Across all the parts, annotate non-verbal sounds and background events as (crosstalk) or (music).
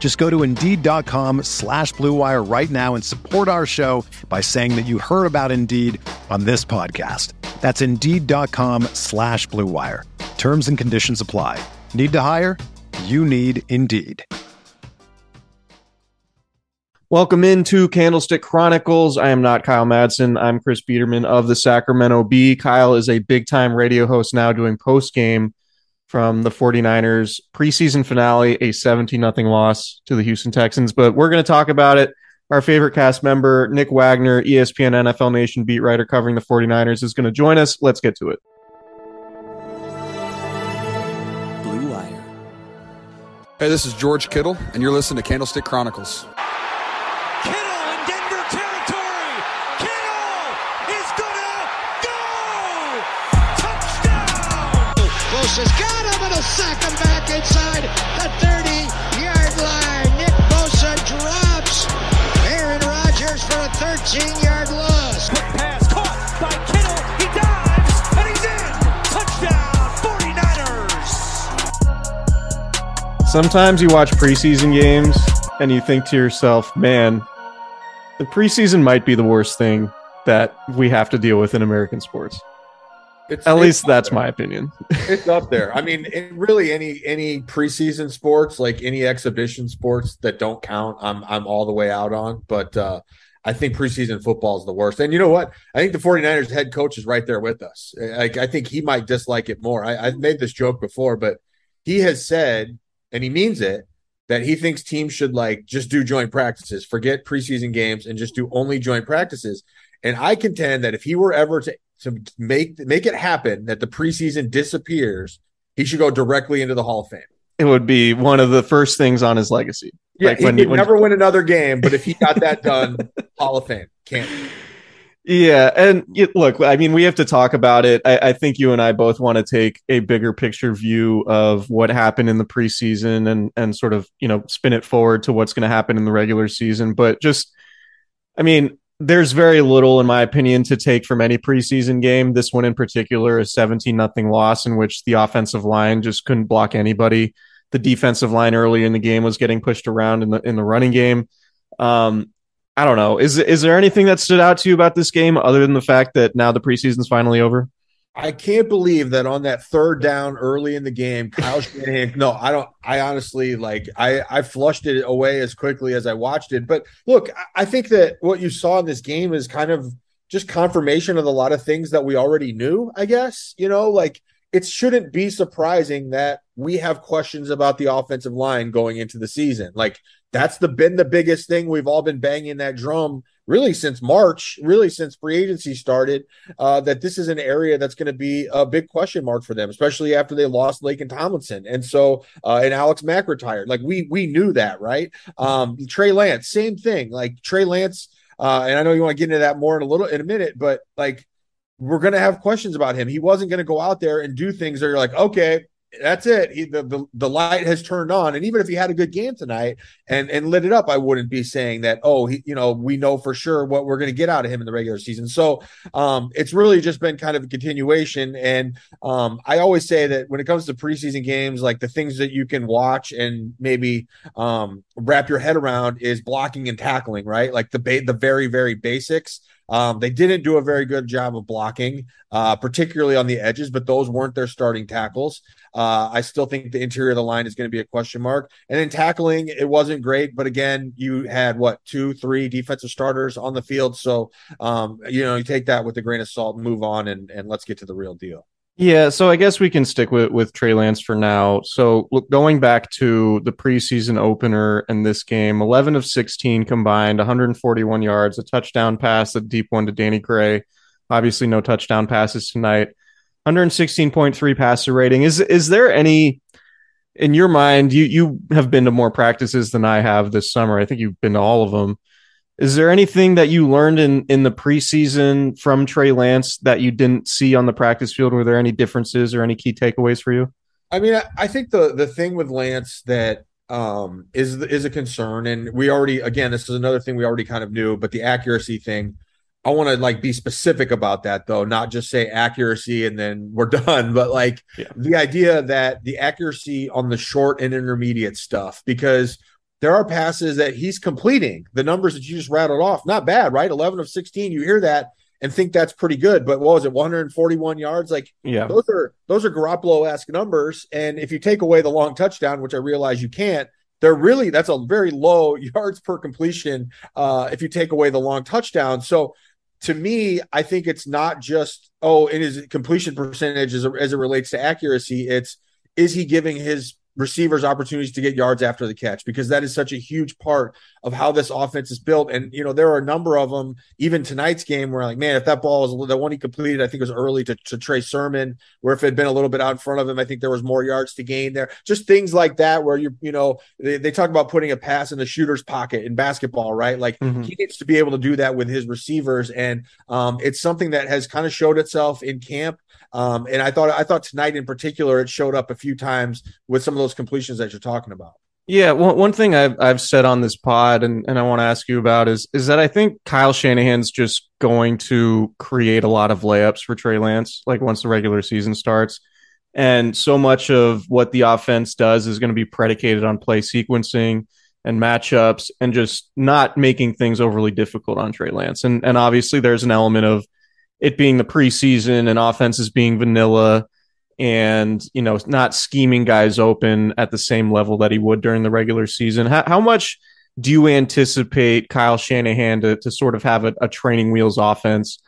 Just go to Indeed.com slash BlueWire right now and support our show by saying that you heard about Indeed on this podcast. That's Indeed.com slash BlueWire. Terms and conditions apply. Need to hire? You need Indeed. Welcome into Candlestick Chronicles. I am not Kyle Madsen. I'm Chris Biederman of the Sacramento Bee. Kyle is a big time radio host now doing post game from the 49ers preseason finale, a 17 0 loss to the Houston Texans. But we're going to talk about it. Our favorite cast member, Nick Wagoner, ESPN NFL Nation beat writer covering the 49ers, is going to join us. Let's get to it. Blue Wire. Hey, this is George Kittle, and you're listening to Candlestick Chronicles. 15 yard loss. Quick pass caught by Kittle. He dives and he's in. Touchdown 49ers. Sometimes you watch preseason games and you think to yourself, man, the preseason might be the worst thing that we have to deal with in American sports. It's, At it's least that's there. my opinion. it's up there. I mean, really, any any preseason sports, like any exhibition sports that don't count, I'm I'm all the way out on. But uh, I think preseason football is the worst. And you know what? I think the 49ers head coach is right there with us. Like I think he might dislike it more. I, I've made this joke before, but he has said, and he means it, that he thinks teams should like just do joint practices, forget preseason games, and just do only joint practices. And I contend that if he were ever to to make make it happen that the preseason disappears, he should go directly into the Hall of Fame. It would be one of the first things on his legacy. Yeah, like he when, could when, never win another game, but if he got that done, (laughs) Hall of Fame can't. Yeah, and look, I mean, we have to talk about it. I, I, think you and I both want to take a bigger picture view of what happened in the preseason and and sort of you know spin it forward to what's going to happen in the regular season. But just, I mean, there's very little, in my opinion, to take from any preseason game. This one in particular, a 17 nothing loss in which the offensive line just couldn't block anybody. The defensive line earlier in the game was getting pushed around in the in the running game. Um, I don't know. Is is there anything that stood out to you about this game other than the fact that now the preseason's finally over? I can't believe that on that third down early in the game, Kyle (laughs) Shanahan. no, I don't. I honestly like. I I flushed it away as quickly as I watched it. But look, I think that what you saw in this game is kind of just confirmation of a lot of things that we already knew. I guess you know, like it shouldn't be surprising that we have questions about the offensive line going into the season. Like that's the been the biggest thing we've all been banging that drum really since March, really since free agency started, uh, that this is an area that's going to be a big question mark for them, especially after they lost Laken Tomlinson. And so, uh, and Alex Mack retired. Like we, we knew that, right? Um, Trey Lance, same thing. Like Trey Lance, uh, and I know you want to get into that more in a little, in a minute, but like, we're going to have questions about him. He wasn't going to go out there and do things that you're like, okay, that's it. He, the, the the light has turned on, and even if he had a good game tonight and and lit it up, I wouldn't be saying that. Oh, he, you know, we know for sure what we're going to get out of him in the regular season. So, um, it's really just been kind of a continuation. And um, I always say that when it comes to preseason games, like the things that you can watch and maybe um wrap your head around is blocking and tackling, right? Like the ba- the very very basics. Um, they didn't do a very good job of blocking, uh, particularly on the edges, but those weren't their starting tackles. Uh, I still think the interior of the line is going to be a question mark. And then tackling, it wasn't great, but again, you had what two, three defensive starters on the field, so um, you know you take that with a grain of salt and move on, and and let's get to the real deal. Yeah, so I guess we can stick with with Trey Lance for now. So look, going back to the preseason opener and this game, eleven of sixteen combined, 141 yards, a touchdown pass, a deep one to Danny Gray. Obviously, no touchdown passes tonight. 116.3 passer rating. Is is there any in your mind? You you have been to more practices than I have this summer. I think you've been to all of them. Is there anything that you learned in in the preseason from Trey Lance that you didn't see on the practice field? Were there any differences or any key takeaways for you? I mean, I, I think the the thing with Lance that um, is is a concern, and we already again, this is another thing we already kind of knew, but the accuracy thing. I want to like be specific about that though, not just say accuracy and then we're (laughs) done, but like yeah. the idea that the accuracy on the short and intermediate stuff, because there are passes that he's completing. The numbers that you just rattled off, not bad, right? 11 of 16. You hear that and think that's pretty good. But what was it, 141 yards? Like, yeah, those are those are Garoppolo esque numbers. And if you take away the long touchdown, which I realize you can't, they're really that's a very low (laughs) yards per completion uh, if you take away the long touchdown. So to me, I think it's not just oh, in his completion percentage as, as it relates to accuracy. It's is he giving his receivers opportunities to get yards after the catch because that is such a huge part of how this offense is built. And you know, there are a number of them, even tonight's game, where like, man, if that ball was the one he completed, I think it was early to, to Trey Sermon, where if it had been a little bit out in front of him, I think there was more yards to gain there. Just things like that where you you know, they, they talk about putting a pass in the shooter's pocket in basketball, right? Like mm-hmm. he needs to be able to do that with his receivers. And um, it's something that has kind of showed itself in camp. Um, and I thought I thought tonight in particular it showed up a few times with some of those completions that you're talking about. Yeah, one, one thing I've I've said on this pod and, and I want to ask you about is is that I think Kyle Shanahan's just going to create a lot of layups for Trey Lance, like once the regular season starts. And so much of what the offense does is going to be predicated on play sequencing and matchups and just not making things overly difficult on Trey Lance. And and obviously there's an element of it being the preseason and offenses being vanilla and you know not scheming guys open at the same level that he would during the regular season. How, how much do you anticipate kyle shanahan to, to sort of have a, a training wheels offense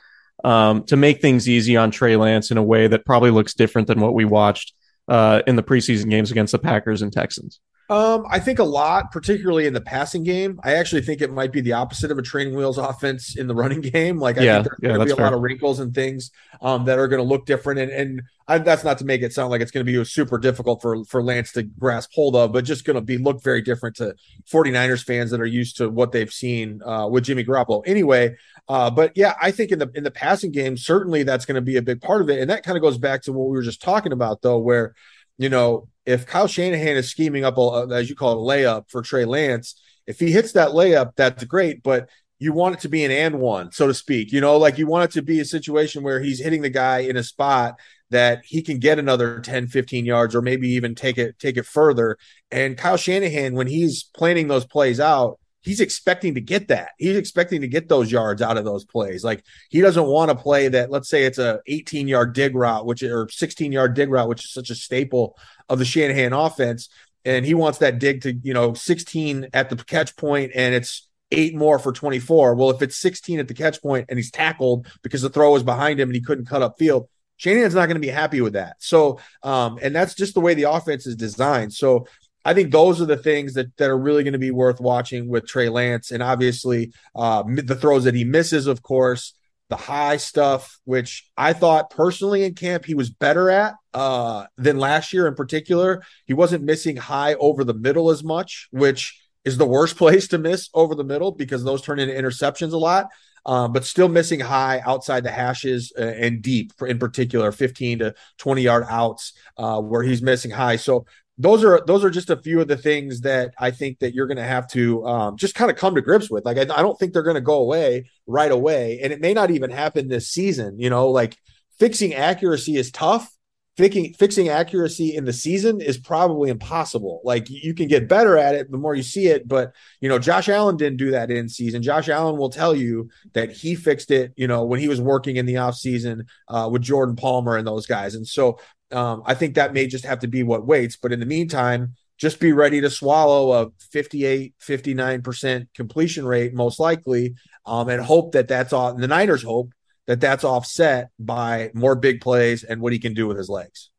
um, to make things easy on trey lance in a way that probably looks different than what we watched uh, in the preseason games against the packers and texans um, I think a lot, particularly in the passing game. I actually think it might be the opposite of a training wheels offense in the running (laughs) game. Like, I yeah, think there's yeah, going to be a fair. lot of wrinkles and things um, that are going to look different. And, and I, that's not to make it sound like it's going to be super difficult for for Lance to grasp hold of, but just going to be look very different to 49ers fans that are used to what they've seen uh, with Jimmy Garoppolo. Anyway, uh, but yeah, I think in the in the passing game, certainly that's going to be a big part of it. And that kind of goes back to what we were just talking about, though, where you know if Kyle Shanahan is scheming up, a, as you call it, a layup for Trey Lance, if he hits that layup, that's great. But you want it to be an and one, so to speak. You know, like you want it to be a situation where he's hitting the guy in a spot that he can get another 10, 15 yards or maybe even take it take it further. And Kyle Shanahan, when he's planning those plays out, he's expecting to get that. He's expecting to get those yards out of those plays. Like he doesn't want to play that. Let's say it's a 18 yard dig route, which or 16 yard dig route, which is such a staple of the Shanahan offense. And he wants that dig to you know 16 at the catch point, and it's eight more for 24. Well, if it's 16 at the catch point and he's tackled because the throw was behind him and he couldn't cut up field, Shanahan's not going to be happy with that. So, um, and that's just the way the offense is designed. So I think those are the things that, that are really going to be worth watching with Trey Lance. And obviously, uh, the throws that he misses, of course, the high stuff, which I thought personally in camp he was better at uh, than last year in particular. He wasn't missing high over the middle as much, which is the worst (laughs) place to miss over the middle because those turn into interceptions a lot. Um, but still missing high outside the hashes uh, and deep in particular, 15 to 20 yard outs uh, where he's missing high. So those are those are just a few of the things that I think that you're going to have to um, just kind of come to grips with. Like I, I don't think they're going to go away right away, and it may not even happen this season. You know, like fixing accuracy is tough, fixing fixing accuracy in the season is probably impossible. Like you can get better at it the more you see it, but you know, Josh Allen didn't do that in season. Josh Allen will tell you that he fixed it, you know, when he was working in the offseason uh, with Jordan Palmer and those guys. And so um, I think that may just have to be what waits. But in the meantime, just be ready to swallow a 58, 59% completion rate, most likely, um, and hope that that's all. The Niners hope that that's offset by more big plays and what he can do with his legs.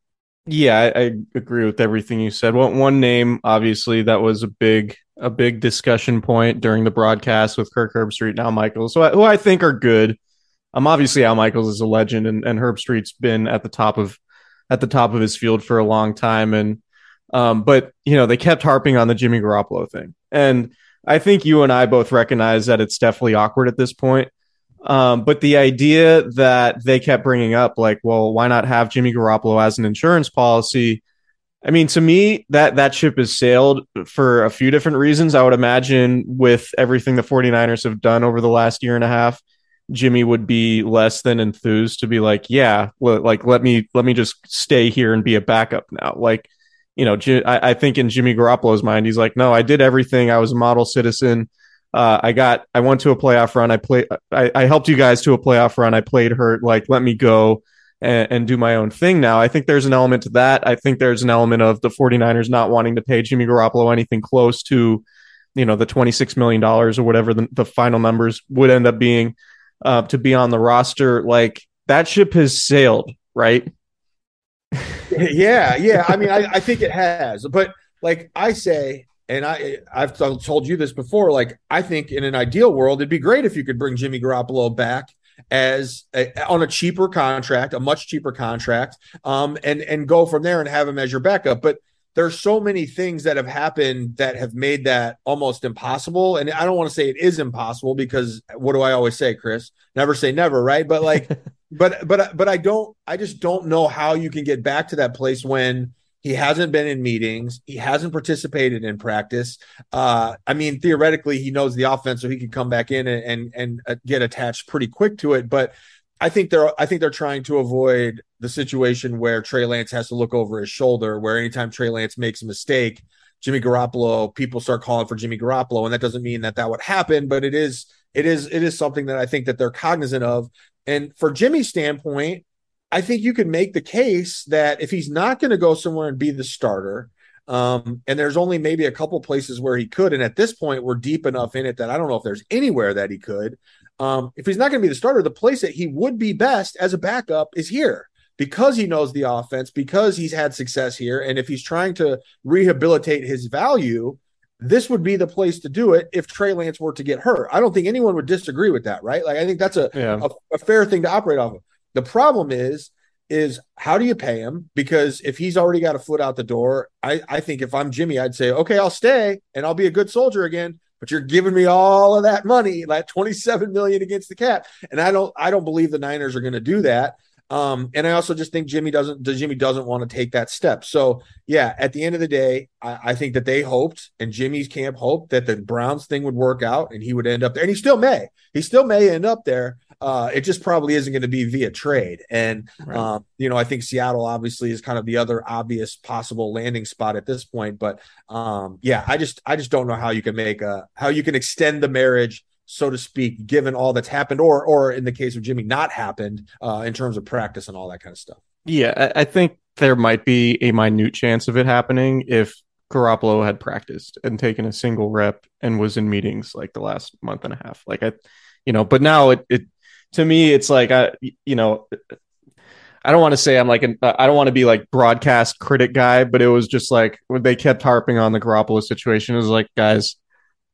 Yeah, I, I agree with everything you said. One, one name, obviously, that was a big a big discussion point during the broadcast with Kirk Herbstreit Al Michaels, who I, who I think are good. Um, obviously, Al Michaels is a legend, and, and Herbstreit's been at the top of at the top of his field for a long time. And um, but you know, they kept harping on the Jimmy Garoppolo thing, and I think you and I both recognize that it's definitely awkward at this point. Um, but the idea that they kept bringing up, like, well, why not have Jimmy Garoppolo as an insurance policy? I mean, to me, that that ship has sailed for a few different reasons. I would imagine with everything the 49ers have done over the last year and a half, Jimmy would be less than enthused to be like, yeah, like let me let me just stay here and be a backup now. Like, you know, I, I think in Jimmy Garoppolo's mind, he's like, no, I did everything. I was a model citizen. Uh, I got, I went to a playoff run. I played, I, I helped you guys to a playoff run. I played hurt. Like, let me go and, and, do my own thing now. I think there's an element to that. I think there's an element of the 49ers not wanting to pay Jimmy Garoppolo anything close to, you know, the $26 million or whatever the, the final numbers would end up being uh, to be on the roster. Like, that ship has sailed, right? (laughs) yeah. Yeah. I mean, I, I think it has. But like I say, and I I've told you this before. Like I think in an ideal world, it'd be great if you could bring Jimmy Garoppolo back as a, on a cheaper contract, a much cheaper contract, um, and and go from there and have him as your backup. But there's so many things that have happened that have made that almost impossible. And I don't want to say it is impossible because what do I always say, Chris? Never say never, right? But like, (laughs) but but but I don't. I just don't know how you can get back to that place when he hasn't been in meetings. He hasn't participated in practice. Uh, I mean, theoretically, he knows the offense, so he could come back in and and, and uh, get attached pretty quick to it. But I think they're I think they're trying to avoid the situation where Trey Lance has to look over his shoulder. Where anytime Trey Lance makes a mistake, Jimmy Garoppolo, people start calling for Jimmy Garoppolo, and that doesn't mean that that would happen, but it is it is it is something that I think that they're cognizant of. And for Jimmy's standpoint, I think you could make the case that if he's not going to go somewhere and be the starter, um, and there's only maybe a couple places where he could, and at this point we're deep enough in it that I don't know if there's anywhere that he could. Um, if he's not going to be the starter, the place that he would be best as a backup is here because he knows the offense, because he's had success here, and if he's trying to rehabilitate his value, this would be the place to do it if Trey Lance were to get hurt. I don't think anyone would disagree with that, right? Like I think that's a, yeah. a, a fair thing to operate off of. The problem is, is how do you pay him? Because if he's already got a foot out the door, I, I think if I'm Jimmy, I'd say, okay, I'll stay and I'll be a good soldier again. But you're giving me all of that money, like 27 million against the cap. And I don't I don't believe the Niners are going to do that. Um, and I also just think Jimmy doesn't does Jimmy doesn't want to take that step. So yeah, at the end of the day, I, I, think that they hoped and Jimmy's camp hoped that the Browns thing would work out and he would end up there. And he still may. He still may end up there. Uh, it just probably isn't going to be via trade. And right. um, you know, I think Seattle obviously is kind of the other obvious possible landing spot at this point. But um, yeah, I just I just don't know how you can make a how you can extend the marriage so to speak, given all that's happened, or or in the case of Jimmy, not happened uh, in terms of practice and all that kind of stuff. Yeah, I think there might be a minute chance of it happening if Garoppolo had practiced and taken a single rep and was in meetings like the last month and a half. Like I, you know, but now it, it to me, it's like I, you know, I don't want to say I'm like an, I don't want to be like broadcast critic guy, but it was just like when they kept harping on the Garoppolo situation. It was like, guys,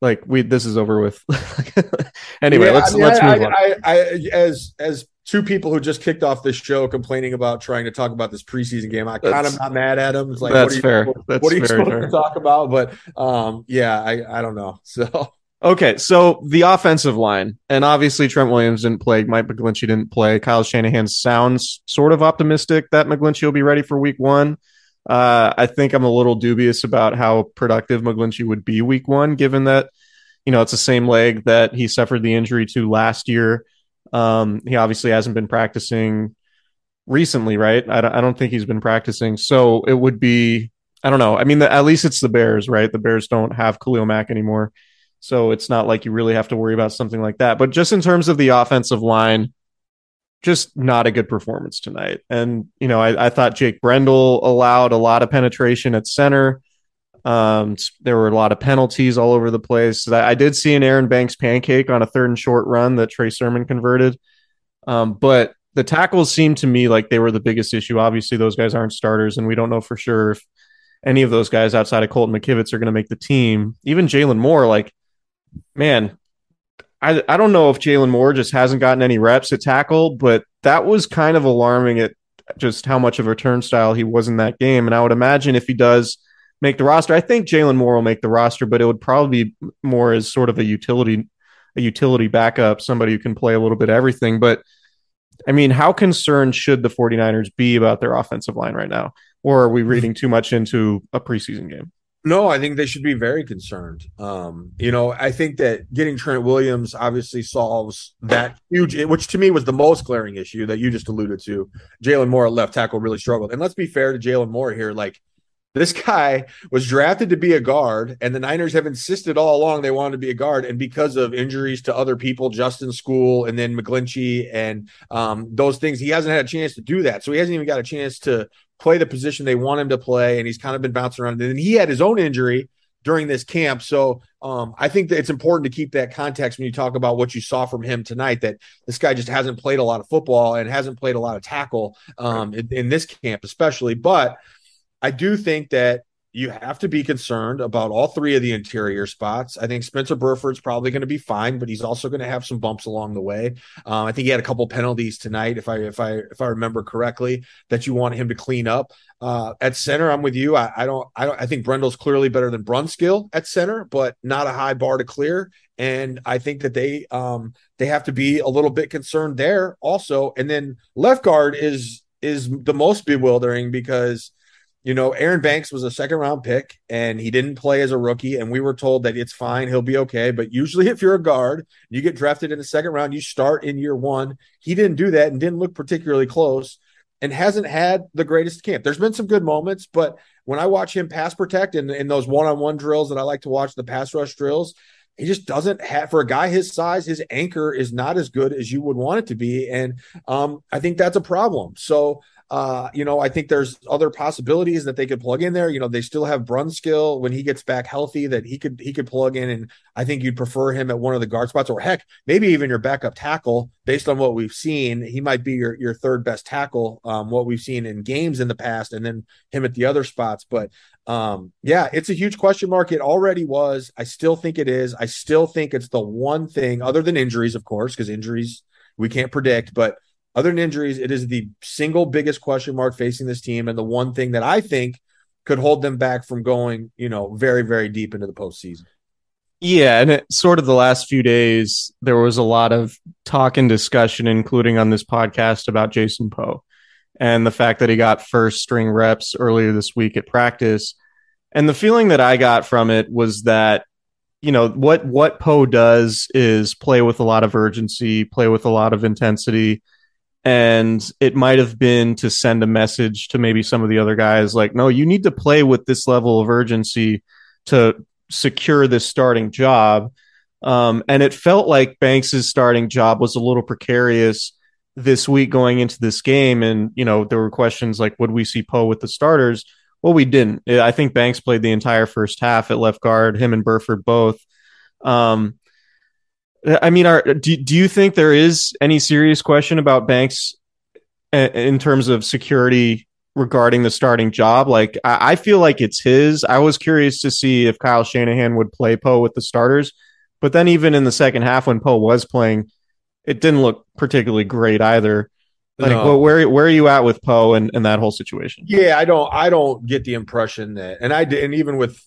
like we this is over with. (laughs) anyway, yeah, let's I mean, let's I, move on. I, I, as as two people who just kicked off this show complaining about trying to talk about this preseason game, I kind of not mad at them. It's like that's what fair. That's what are you supposed fair. to talk about? But um, yeah, I I don't know. (laughs) So Okay, so the offensive line, and obviously Trent Williams didn't play, Mike McGlinchey didn't play. Kyle Shanahan sounds sort of optimistic that McGlinchey will be ready for week one. Uh, I think I'm a little dubious about how productive McGlinchey would be week one, given that, you know, it's the same leg that he suffered the injury to last year. Um, he obviously hasn't been practicing recently, right? I don't, I don't think he's been practicing. So it would be, I don't know. I mean, the, at least it's the Bears, right? The Bears don't have Khalil Mack anymore. So it's not like you really have to worry about something like that. But just in terms of the offensive line, just not a good performance tonight. And, you know, I, I thought Jake Brendel allowed a lot of penetration at center. Um, there were a lot of penalties all over the place. I, did see an Aaron Banks pancake on a third and short run that Trey Sermon converted. Um, but the tackles seemed to me like they were the biggest issue. Obviously, those guys aren't starters, and we don't know for sure if any of those guys outside of Colton McKivitz are going to make the team. Even Jaylon Moore, like, man, I, I don't know if Jaylon Moore just hasn't gotten any reps at tackle, but that was kind of alarming at just how much of a turnstile he was in that game. And I would imagine if he does make the roster, I think Jaylon Moore will make the roster, but it would probably be more as sort of a utility, a utility backup, somebody who can play a little bit of everything. But I mean, how concerned should the 49ers be about their offensive line right now? Or are we reading too much into a preseason game? No, I think they should be very concerned. Um, you know, I think that getting Trent Williams obviously solves that huge, which to me was the most glaring issue that you just alluded to. Jaylon Moore at left tackle really struggled. And let's be fair to Jaylon Moore here. Like, this guy was drafted to be a guard, and the Niners have insisted all along they wanted to be a guard. And because of injuries to other people, Justin Skule and then McGlinchey and um, those things, he hasn't had a chance to do that. So he hasn't even got a chance to play the position they want him to play. And he's kind of been bouncing around. And then he had his own injury during this camp. So um, I think that it's important to keep that context when you talk about what you saw from him tonight. That this guy just hasn't played a lot of football and hasn't played a lot of tackle um, in, in this camp, especially. But I do think that you have to be concerned about all three of the interior spots. I think Spencer Burford's probably going to be fine, but he's also going to have some bumps along the way. Um, I think he had a couple penalties tonight, if I if I if I remember correctly, that you want him to clean up. Uh, at center, I'm with you. I, I, don't I don't I think Brendel's clearly better than Brunskill at center, but not a high bar to clear. And I think that they um they have to be a little bit concerned there also. And then left guard is is the most bewildering because you know, Aaron Banks was a second round pick and he didn't play as a rookie. And we were told that it's fine, he'll be okay. But usually, if you're a guard, you get drafted in the second round, you start in year one. He didn't do that and didn't look particularly close and hasn't had the greatest camp. There's been some good moments, but when I watch him pass protect in, in those one on one drills that I like to watch, the pass rush drills, he just doesn't have for a guy his size his anchor is not as good as you would want it to be and um, i think that's a problem so uh, you know, I think there's other possibilities that they could plug in there. You know, they still have Brunskill when he gets back healthy that he could he could plug in, and I think you'd prefer him at one of the guard spots, or heck, maybe even your backup tackle. Based on what we've seen, he might be your your third best tackle. Um, what we've seen in games in the past, and then him at the other spots. But um, yeah, it's a huge question mark. It already was. I still think it is. I still think it's the one thing, other than injuries, of course, because injuries we can't predict, but other than injuries, it is the single biggest question mark facing this team, and the one thing that I think could hold them back from going, you know, very, very deep into the postseason. Yeah, and it, sort of the last few days, there was a lot of talk and discussion, including on this podcast, about Jason Poe and the fact that he got first string reps earlier this week at practice. And the feeling that I got from it was that, you know, what what Poe does is play with a lot of urgency, play with a lot of intensity and it might have been to send a message to maybe some of the other guys like no you need to play with this level of urgency to secure this starting job. Um, and it felt like banks's starting job was a little precarious this week going into this game. And you know there were questions like would we see poe with the starters? Well we didn't. I think banks played the entire first half. At left guard him and burford both. Um, I mean, are do do you think there is any serious question about Banks uh, in terms of security regarding the starting job? Like, I, feel like it's his. I was curious to see if Kyle Shanahan would play Poe with the starters, but then even in the second half when Poe was playing, it didn't look particularly great either. Like, no. well, where where are you at with Poe and, and that whole situation? Yeah, I don't I don't get the impression that, and I did, and even with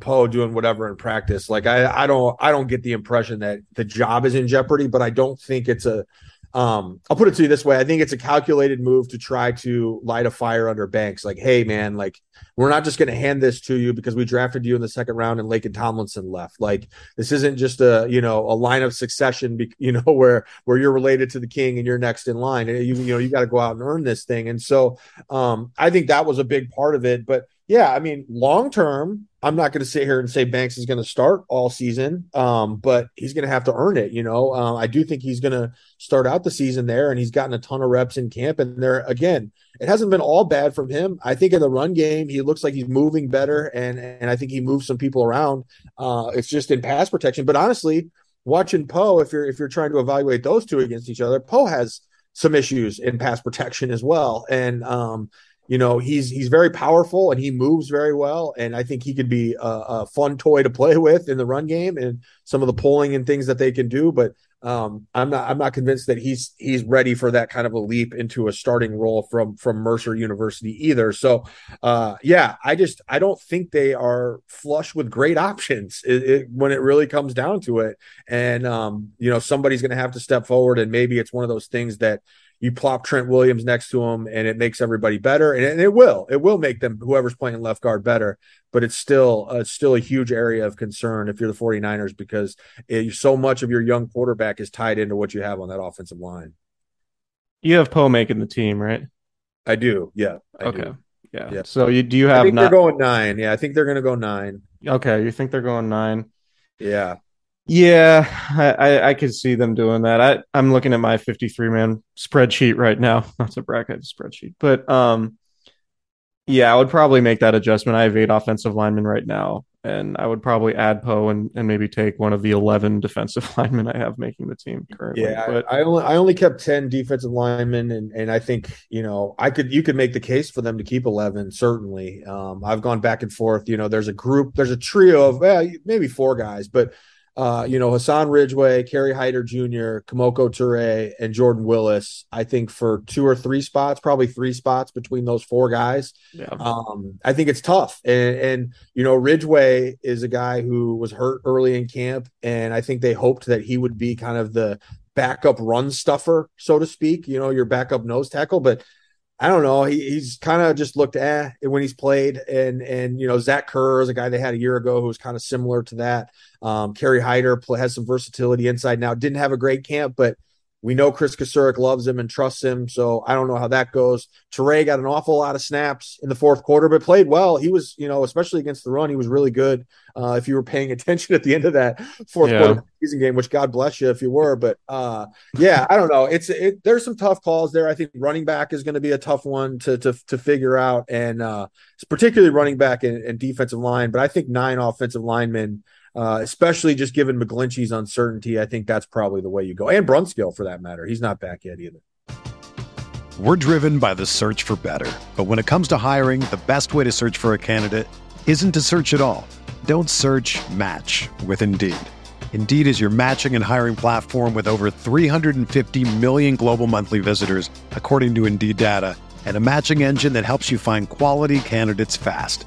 Poe doing whatever in practice. Like I, I don't, I don't get the impression that the job is in jeopardy, but I don't think it's a, um, I'll put it to you this way: I think it's a calculated move to try to light a fire under Banks. Like, hey, man, like we're not just going to hand this to you because we drafted you in the second round and Laken Tomlinson left. Like, this isn't just a you know a line of succession, be- (laughs) you know, where where you're related to the king and you're next in line. You you know you got to go out and earn this thing. And so, um, I think that was a big part of it. But yeah, I mean, long term, I'm not going to sit here and say Banks is going to start all season, um, but he's going to have to earn it. You know, uh, I do think he's going to start out the season there, and he's gotten a ton of reps in camp. And there again, it hasn't been all bad from him. I think in the run game, he looks like he's moving better, and and I think he moves some people around. Uh, it's just in pass protection. But honestly, watching Poe, if you're if you're trying to evaluate those two against each other, Poe has some issues in pass protection as well, and um, you know he's he's very powerful and he moves very well. And i think he could be a, a, fun toy to play (laughs) with in the run game and some of the pulling and things that they can do. But um, i'm not i'm not convinced that he's he's ready for that kind of a leap into a starting role from from mercer university either. So uh, yeah i just i don't think they are flush with great (laughs) options. It, it, when it really comes down to it. And um, you know somebody's going to have to step forward and maybe it's one of those things that you plop Trent Williams next to him and it makes everybody better and it, and it will it will make them whoever's playing left guard better but it's still uh, it's still a huge area of concern if you're the 49ers because it, so much of your young quarterback is tied into what you have on that offensive line you have Poe making the team right I do yeah I okay do. Yeah. yeah. So you do you have? I think not... they're going nine. Yeah, I think they're going to go nine. Okay, you think they're going nine? Yeah. Yeah, I, I, I could see them doing that. I, I'm looking at my 53 man spreadsheet right now. (laughs) Not a bracket spreadsheet, but um, yeah, I would probably make that adjustment. I have eight offensive linemen right now, and I would probably add Poe and, and maybe take one of the 11 (laughs) defensive (laughs) linemen I have making the team currently. Yeah, but I only I only kept 10 defensive linemen, and and I think you know I could you could make the case for them to keep 11 certainly. Um, I've gone back and forth. You know, there's a group, there's a trio of well, maybe four guys, but uh, you know, Hassan Ridgeway, Kerry Hyder Jr., Kemoko Turay, and Jordan Willis, I think for two or three spots, probably three spots between those four guys. Yeah. Um, I think it's tough. And, and, you know, Ridgeway is a guy who was hurt early in camp. And I think they hoped that he would be kind of the backup run stuffer, so to speak, you know, your backup nose tackle. But I don't know. He, he's kind of just looked eh when he's played, and and you know Zach Kerr is a guy they had a year ago who was kind of similar to that. Um, Kerry Hyder has some versatility inside now. Didn't have a great camp, but we know Chris Kocurek loves him and trusts him, so I don't know how that goes. Turay got an awful lot of snaps in the fourth quarter, but played well. He was, you know, especially against the run, he was really good. Uh, if you were paying (laughs) attention at the end of that fourth yeah. quarter season game, which God bless you if you were, but uh, yeah, I don't know. It's it, there's some tough calls there. I think running back is going to be a tough one to to to figure out, and uh, particularly running back and, and defensive line. But I think nine offensive linemen uh, especially just given McGlinchey's uncertainty. I think that's probably the way you go. And Brunskill, for that matter. He's not back yet either. We're driven by the search for better. But when it comes to hiring, the best way to search for a candidate isn't to search at all. Don't search match with Indeed. Indeed is your matching and hiring platform with over 350 million global monthly visitors, according to Indeed data, and a matching engine that helps you find quality candidates fast.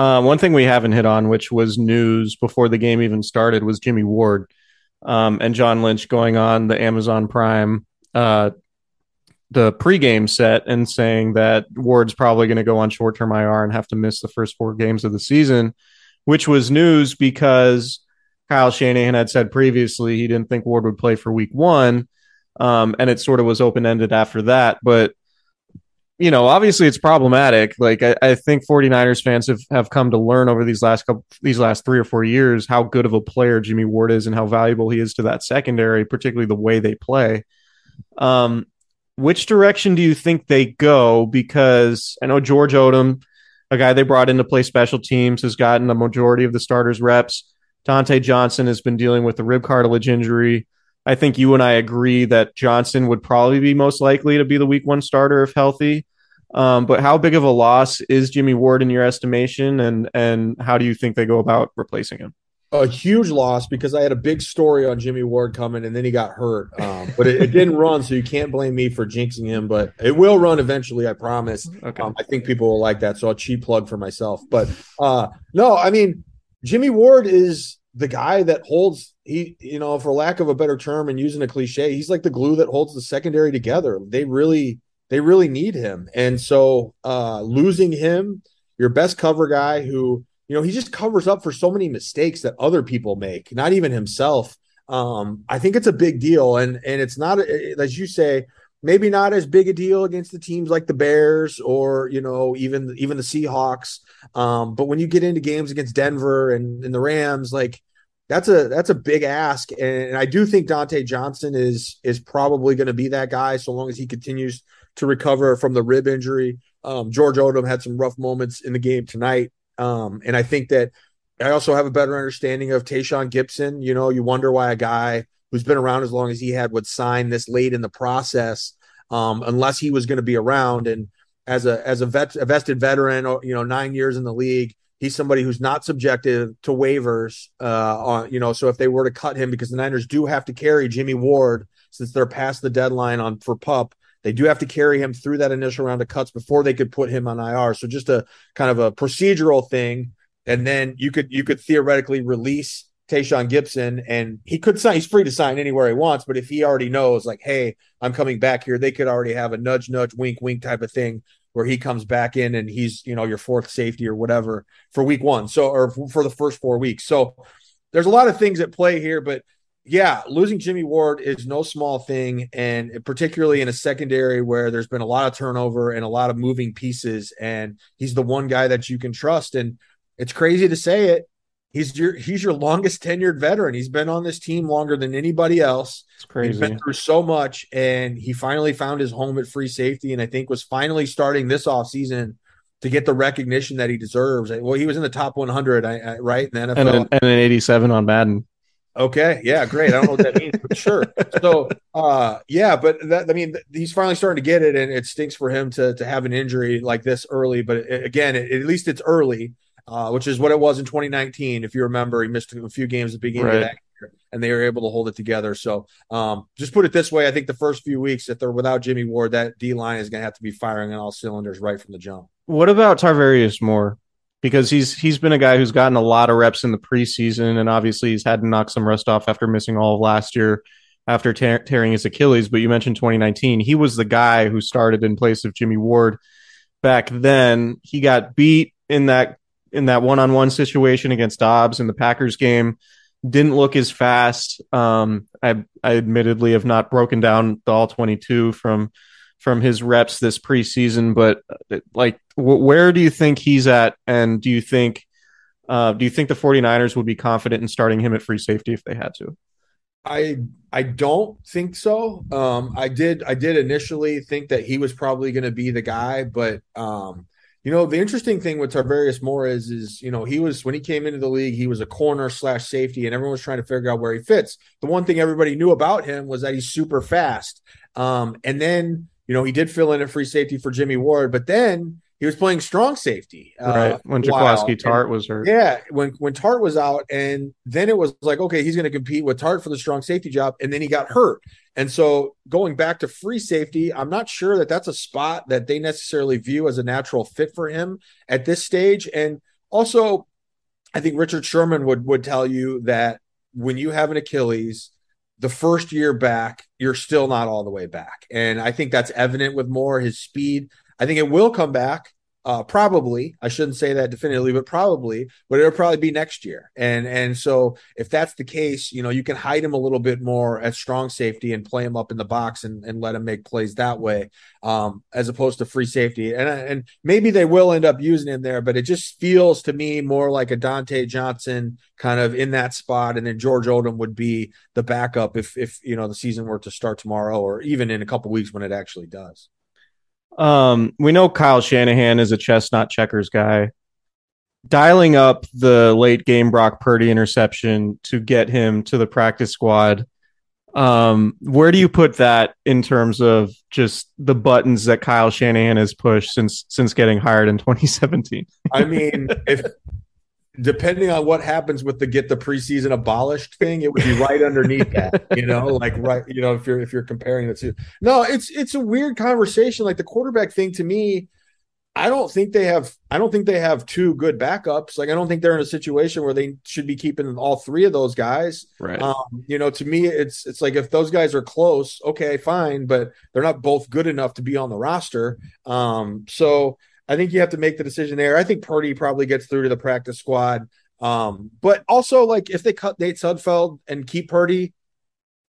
Uh, one thing we haven't hit on, which was news before the game even started, was Jimmy Ward um, and John Lynch going on the Amazon Prime uh, the pregame set and saying that Ward's probably going to go on short term IR and have to miss the first four games of the season, which was news because Kyle Shanahan had said previously he didn't think Ward would play for week one. Um, and it sort of was open ended after that. But, you know, obviously it's problematic. Like I, I, think 49ers fans have, have come to learn over these last couple, these last three or four years how good of a player Jimmy Ward is and how valuable he is to that secondary, particularly the way they play. Um, which direction do you think they go? Because I know George Odum, a guy they brought in to play special teams, has gotten the majority of the starters reps. Dontae Johnson has been dealing with the rib cartilage injury. I think you and I agree that Johnson would probably be most likely to be the week one starter if healthy. Um, but how big of a loss is Jimmy Ward in your estimation, and and how do you think they go about replacing him? a huge loss because I had a big story on Jimmy Ward coming and then he got hurt. Um, but it, it, didn't run, so you can't blame me for jinxing him. But it will run eventually, I promise. Okay. Um, I think people will like that, so I'll cheap plug for myself. But uh, no, I mean Jimmy Ward is the guy that holds he, you know, for lack of a better term and using a cliche, he's like the glue that holds the secondary together. They really, they really need him, and so uh, losing him, your best cover guy who you know, he just covers up for so many mistakes that other people make, not even himself. Um, I think it's a big deal, and and it's not as you say, maybe not as big a deal against the teams like the Bears or you know even even the Seahawks. Um, but when you get into games against Denver and, and the Rams, like that's a that's a big ask, and I do think Dontae Johnson is is probably going to be that guy so long as he continues to recover from the rib injury. Um, George Odum had some rough moments in the game tonight. Um, and I think that I also have a better understanding of Tashaun Gipson. You know, you wonder why a guy who's been around as long as he had would sign this late in the process, um, unless he was going to be around. And as a as a vet, a vested veteran, you know, nine years in the league, he's somebody who's not subjective to waivers. Uh, on you know, so if they were to cut him, because the Niners do have to carry Jimmy Ward since they're past the deadline on for pup, they do have to carry him through that initial round of cuts before they could put him on IR. So just a kind of a procedural thing. And then you could you could theoretically release Tashaun Gipson, and he could sign he's free to sign anywhere he wants, but if he already knows like, hey, I'm coming back here, they could already have a nudge, nudge, wink, wink type of thing where he comes back in and he's, you know, your fourth safety or whatever for week one. So or for the first four weeks. So there's a lot of things at play here, but yeah, losing Jimmy Ward is no small thing, and particularly in a secondary where there's been a lot of turnover and a lot of moving pieces, and he's the one guy that you can trust. And it's crazy to say it, he's your he's your longest tenured veteran. He's been on this team longer than anybody else. It's crazy. He's been through so much, and he finally found his home at free safety, and I think was finally starting this off season to get the recognition that he deserves. Well, he was in the top 100, right? In the NFL. And an, and an 87 on Madden. Okay. Yeah. Great. I don't know what that means, but sure. So, uh, yeah, but that, I mean, he's finally starting to get it, and it stinks for him to to have an injury like this early. But it, again, it, at least it's early, uh, which is what it was in 2019. If you remember, he missed a few games at the beginning right. of that year, and they were able to hold it together. So, um, just put it this way: I think the first few weeks, if they're without Jimmy Ward, that D line is going to have to be firing on all cylinders right from the jump. What about Tarvarius Moore? because he's he's been a guy who's gotten a lot of reps in the preseason, and obviously he's had to knock some rust off after missing all of last year after tear- tearing his Achilles. But you mentioned 2019; he was the guy who started in place of Jimmy Ward back then. He got beat in that in that one on one situation against Dobbs in the Packers game. Didn't look as fast. Um, I, I admittedly have not broken down the all 22 from from his reps this preseason, but like, where do you think he's at? And do you think, uh, do you think the 49ers would be confident in starting him at free safety if they had to? I I don't think so. Um, I did I did initially think that he was probably going to be the guy, but um, you know the interesting thing with Tarvarius Moore is is you know he was when he came into the league he was a corner slash safety and everyone was trying to figure out where he fits. The one thing everybody knew about him was that he's super fast. Um, and then you know, he did fill in a free safety for Jimmy Ward, but then he was playing strong safety. Uh, right. Uh, when Jaquiski Tartt was hurt. Yeah. When, when Tartt was out, and then it was like, okay, he's going to compete with Tartt for the strong safety job. And then he got hurt. And so going back to free safety, I'm not sure that that's a spot that they necessarily view as a natural fit for him at this stage. And also, I think Richard Sherman would would tell you that when you have an Achilles, the first year back, you're still not all the way back. And I think that's evident with Moore, his speed. I think it will come back. Uh, probably, I shouldn't say that definitively, but probably, but it'll probably be next year. And and so if that's the case, you know, you can hide him a little bit more at strong safety and play him up in the box and, and let him make plays that way, um, as opposed to free safety. And and maybe they will end up using him there, but it just feels to me more like a Dontae Johnson kind of in that spot, and then George Odum would be the backup if if you know the season were to start tomorrow or even in a couple weeks when it actually does. Um, we know Kyle Shanahan is a chestnut checkers guy. Dialing up the late game Brock Purdy interception to get him to the practice squad. Um, where do you put that in terms of just the buttons that Kyle Shanahan has pushed since since getting hired in (laughs) 2017? I mean, if depending on what happens with the get the preseason abolished thing, it would be right underneath (laughs) that, you know, like right, you know, if you're if you're comparing the two. No, it's it's a weird conversation. Like the quarterback thing to me, I don't think they have I don't think they have two good backups. Like I don't think they're in a situation where they should be keeping all three of those guys. Right. Um, you know, to me it's it's like if those guys are close, okay, fine, but they're not both good enough to be on the roster. Um, so I think you have to make the decision there. I think Purdy probably gets through to the practice squad. Um, but also like if they cut Nate Sudfeld and keep Purdy,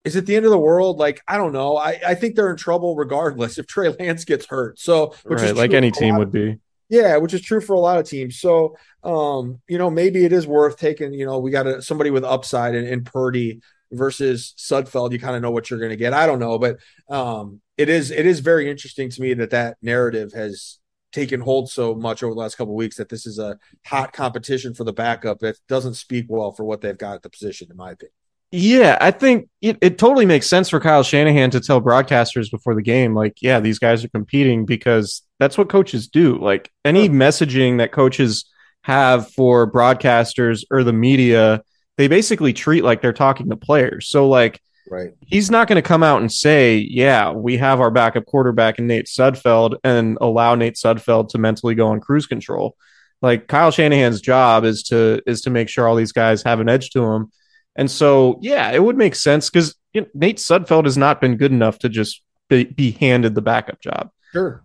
is it the end of the world? Like, I don't know. I, I think they're in trouble regardless if Trey Lance gets hurt. So which right, is like any team would be. Yeah, which is true for a lot of teams. So um, you know, maybe it is worth taking, you know, we got a, somebody with upside in, in Purdy versus Sudfeld. You kind of know what you're going to get. I don't know, but um, it is it is very interesting to me that that narrative has taken hold so much over the last couple weeks that this is a hot competition for the backup that doesn't speak well for what they've got at the position, in my opinion. Yeah, I think it, it totally makes sense for Kyle Shanahan to tell broadcasters before the game, like, yeah, these guys are competing because that's what coaches do. Like any messaging that coaches have for broadcasters or the media, they basically treat like they're talking to players. So like Right. He's not going to come out and say, yeah, we have our backup quarterback in Nate Sudfeld and allow Nate Sudfeld to mentally go on cruise control. Like Kyle Shanahan's job is to is to make sure all these guys have an edge to them. And so, yeah, it would make sense because you know, Nate Sudfeld has not been good enough to just be, be handed the backup job. Sure.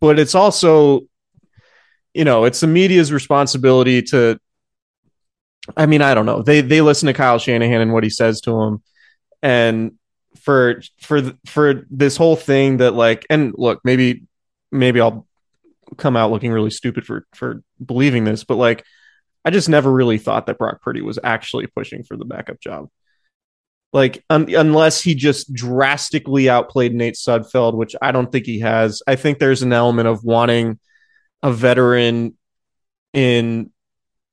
But it's also, you know, it's the media's responsibility to I mean, I don't know. They they listen to Kyle Shanahan and what he says to them and for for for this whole thing that like and look maybe maybe I'll come out looking really stupid for for believing this but like I just never really thought that Brock Purdy was actually pushing for the backup job. Like un- unless he just drastically outplayed Nate Sudfeld which I don't think he has. I think there's an element of wanting a veteran in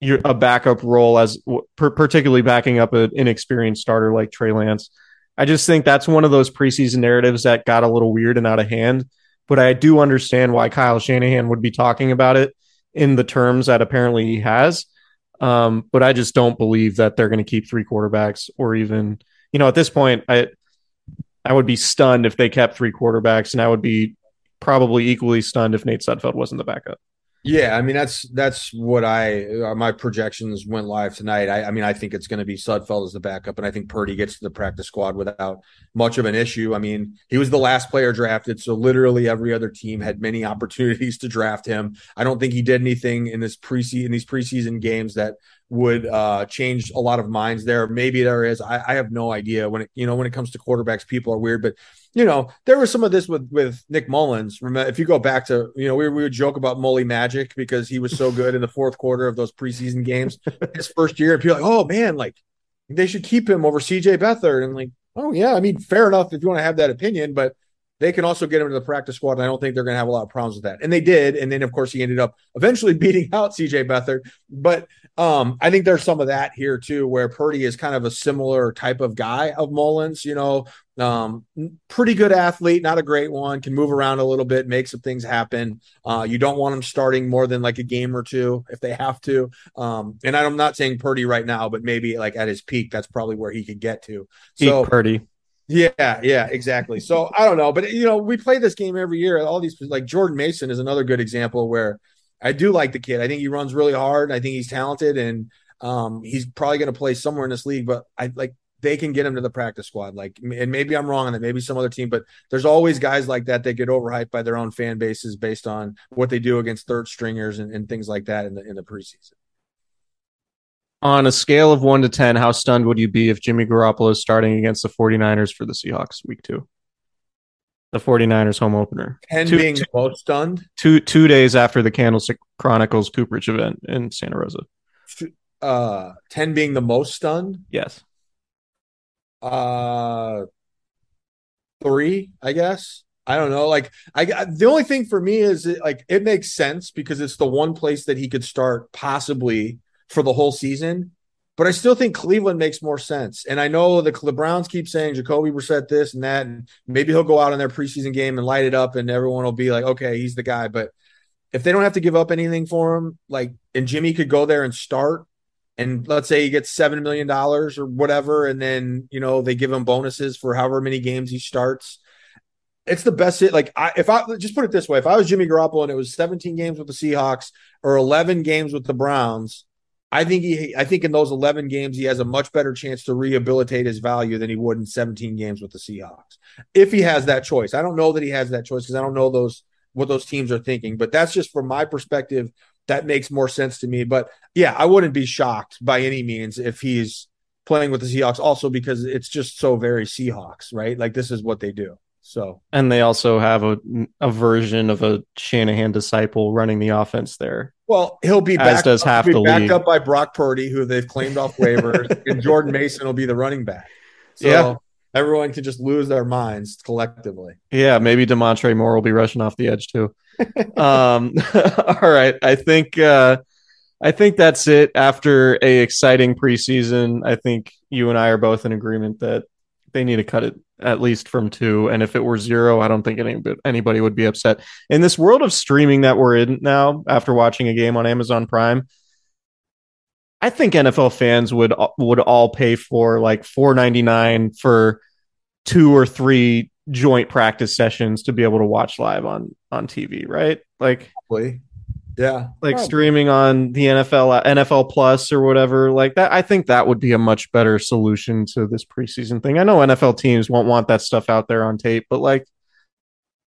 your a backup role as particularly backing up an inexperienced starter like Trey Lance. I just think that's one of those preseason narratives that got a little weird and out of hand. But I do understand why Kyle Shanahan would be talking about it in the terms that apparently he has. Um, but I just don't believe that they're going to keep three quarterbacks or even, you know, at this point, I I would be stunned if they kept three quarterbacks, and I would be probably equally stunned if Nate Sudfeld wasn't the backup. Yeah, I mean that's that's what I uh, my projections went live tonight. I, I mean I think it's going to be Sudfeld as the backup, and I think Purdy gets to the practice squad without much of an issue. I mean he was the last player drafted, so literally every other team had many (laughs) opportunities to draft him. I don't think he did anything in this preseason in these preseason games that would uh, change a lot of minds there. Maybe there is. I, I have no idea when it you know when it comes to quarterbacks, people are weird, but you know, there was some of this with with Nick Mullens. Remember, if you go back to, you know, we, we would joke about Mully Magic because he was so good in the fourth quarter of those preseason games (laughs) his first year. And people like, oh man, like they should keep him over CJ Beathard. And like, oh yeah, I mean, fair enough if you want to have that opinion, but they can also get him to the practice squad. And I don't think they're going to have a lot of problems with that. And they did. And then, of course, he ended up eventually (laughs) beating out CJ Beathard. But um, I think there's some of that here too, where Purdy is kind of a similar type of guy of Mullens, you know, um, pretty good athlete, not a great one, can move around a little bit, make some things happen. Uh, you don't want him starting more than like a game or two if they have to. Um, and I'm not saying Purdy right now, but maybe like at his peak, that's probably where he could get to. So peak Purdy. Yeah, yeah, exactly. So I don't know, but you know, we play this game every year. All these like Jordan Mason is another good example where I do like the kid. I think he runs really hard. I think he's talented, and um, he's probably going to play somewhere in this league. But I like they can get him to the practice squad. Like, and maybe I'm wrong on that. Maybe some other team, but there's always guys like that that get overhyped by their own fan bases based on what they do against third stringers and, and things like that in the in the preseason. On a scale of one to ten, how stunned would you be if Jimmy Garoppolo is starting against the 49ers for the Seahawks week two? The 49ers home opener. 10 being two- most stunned. Two two days after the Candlestick Chronicles Cooperage event in Santa Rosa. Uh, 10 being the most stunned. Yes. Uh, three, I guess. I don't know. Like, I the only thing for me is it, like it makes sense because it's the one place that he could start possibly for the whole season. But I still think Cleveland makes more sense. And I know the, the Browns keep saying Jacoby Brissett this and that, and maybe he'll go out in their preseason game and light it up, and everyone will be like, okay, he's the guy. But if they don't have to give up anything for him, like, and Jimmy could go there and start, and let's say he gets seven million dollars or whatever, and then you know they give him bonuses for however many games he starts. It's the best. Like, I, if I just put it this way, if I was Jimmy Garoppolo and it was 17 games with the Seahawks or 11 games with the Browns, I think he, I think in those 11 games he has a much better chance to rehabilitate his value than he would in 17 games with the Seahawks. If he has that choice, I don't know that he has that choice because I don't know those what those teams are thinking. But that's just from my perspective. That makes more sense to me. But yeah, I wouldn't be shocked by any means if he's playing with the Seahawks. Also because it's just so very Seahawks, right? Like this is what they do. So And they also have a a version of a Shanahan disciple running the offense there. Well, he'll be As backed, does up, half the backed league. up by Brock Purdy, who they've claimed off waivers, (laughs) and Jordan Mason will be the running back. So Yeah. everyone can just lose their minds collectively. Yeah, maybe Demontre Moore will be rushing off the edge too. Um, (laughs) all right, I think uh, I think that's it. After a exciting preseason, I think you and I are both in agreement that they need to cut it at least from two. And if it were zero, I don't think any, anybody would be upset. In this world of streaming that we're in now, after watching a game on Amazon Prime, I think NFL fans would would all pay for like four ninety nine for two or three joint practice sessions to be able to watch live on on TV, right? Like Probably. Yeah. like Probably. streaming on the NFL uh, NFL Plus or whatever like that. I think that would be a much better solution to this preseason thing. I know NFL teams won't want that stuff out there on tape, but like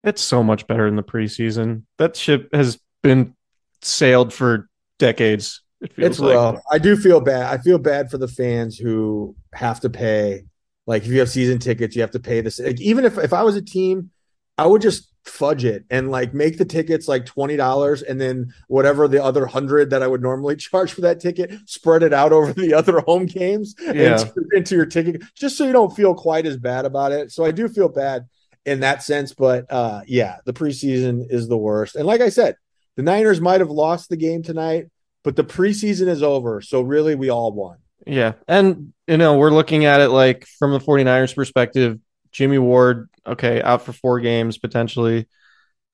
it's so much better in the preseason. That ship has been sailed for decades. It feels It's like. rough. I do feel bad. I feel bad for the fans who have to pay. Like if you have season tickets, you have to pay this. Like, even if if I was a team, I would just fudge it and like make the tickets like twenty dollars, and then whatever the other hundred that I would normally (laughs) charge for that ticket, spread it out over the other home games Yeah. into, into your ticket, just so you don't feel quite as bad about it. So I do feel bad in that sense, but uh, yeah, the preseason is the worst. And like I said, the Niners might have lost the game tonight, but the preseason is over. So really, we all won. Yeah. And, you know, we're looking at it like from the 49ers perspective, Jimmy Ward, okay, out for four games potentially.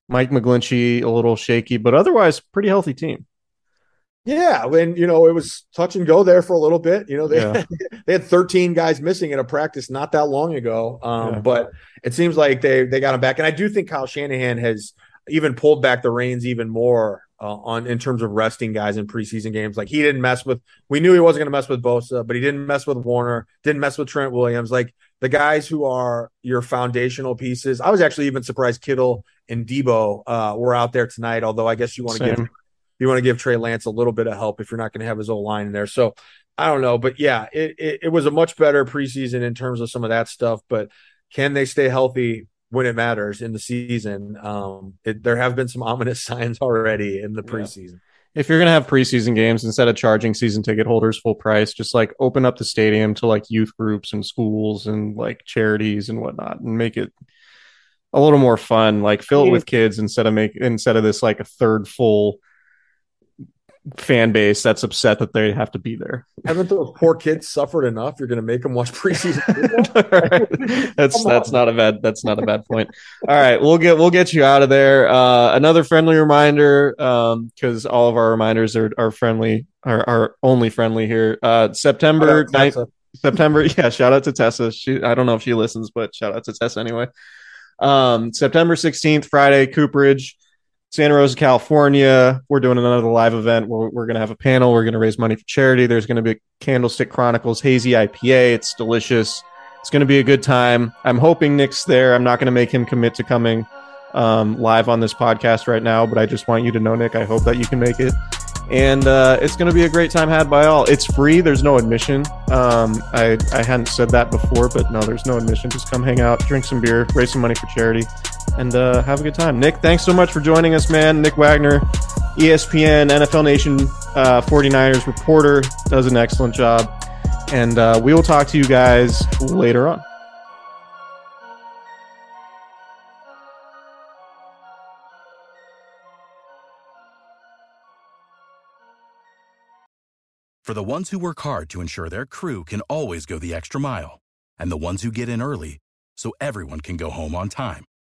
Mike McGlinchey, a little shaky, but otherwise, pretty healthy team. Yeah, when you know it was touch and go there for a little bit. You know they Yeah. (laughs) they had 13 guys missing in a practice not that long ago. Um, Yeah. But it seems like they they got him back, and I do think Kyle Shanahan has even pulled back the reins even more uh, on in terms of resting guys in preseason games. Like he didn't mess with. We knew he wasn't going to mess with Bosa, but he didn't mess with Warner. Didn't mess with Trent Williams. Like the guys who are your foundational pieces. I was actually even surprised Kittle and Deebo uh, were out there tonight. Although I guess you want to give you want to give Trey Lance a little bit of help if you're not going to have his old line in there. So I don't know, but yeah, it, it it was a much better preseason in terms of some of that stuff. But can they stay healthy when it matters in the season? Um, it, there have been some ominous (laughs) signs already in the Yeah. preseason. If you're going to have preseason games, instead of charging season ticket holders full price, just like open up the stadium to like youth groups and schools and like charities and whatnot and make it a little more fun. Like fill it with kids instead of make instead of this like a third full fan base that's upset that they have to be there. Haven't those poor kids suffered enough? You're going to make them watch preseason. (laughs) that's Come that's on. not a bad that's not a bad point. All right, we'll get we'll get you out of there. Uh, another friendly reminder, because all of our reminders are are friendly, are are only friendly here. Uh, September ninth, September. (laughs) Yeah, shout out to Tessa. She I don't know if she listens, but shout out to Tessa anyway. Um, September sixteenth, Friday, Cooperage. Santa Rosa, California. We're doing another live event. We're, we're going to have a panel. We're going to raise money for charity. There's going to be Candlestick Chronicles Hazy IPA. It's delicious. It's going to be a good time. I'm hoping Nick's there. I'm not going to make him commit to coming um, live on this podcast right now, but I just want you to know, Nick, I hope that you can make it. And uh, it's going to be a great time had by all. It's free. There's no admission. Um, I, I hadn't said that before, but no, there's no admission. Just come hang out, drink some beer, raise some money for charity, and uh, have a good time. Nick, thanks so much for joining us, man. Nick Wagoner, ESPN, NFL Nation uh, 49ers reporter, does an excellent job. And uh, we will talk to you guys later on. For the ones who work hard to ensure their crew can always go the extra mile, and the ones who get in early so everyone can go home on time,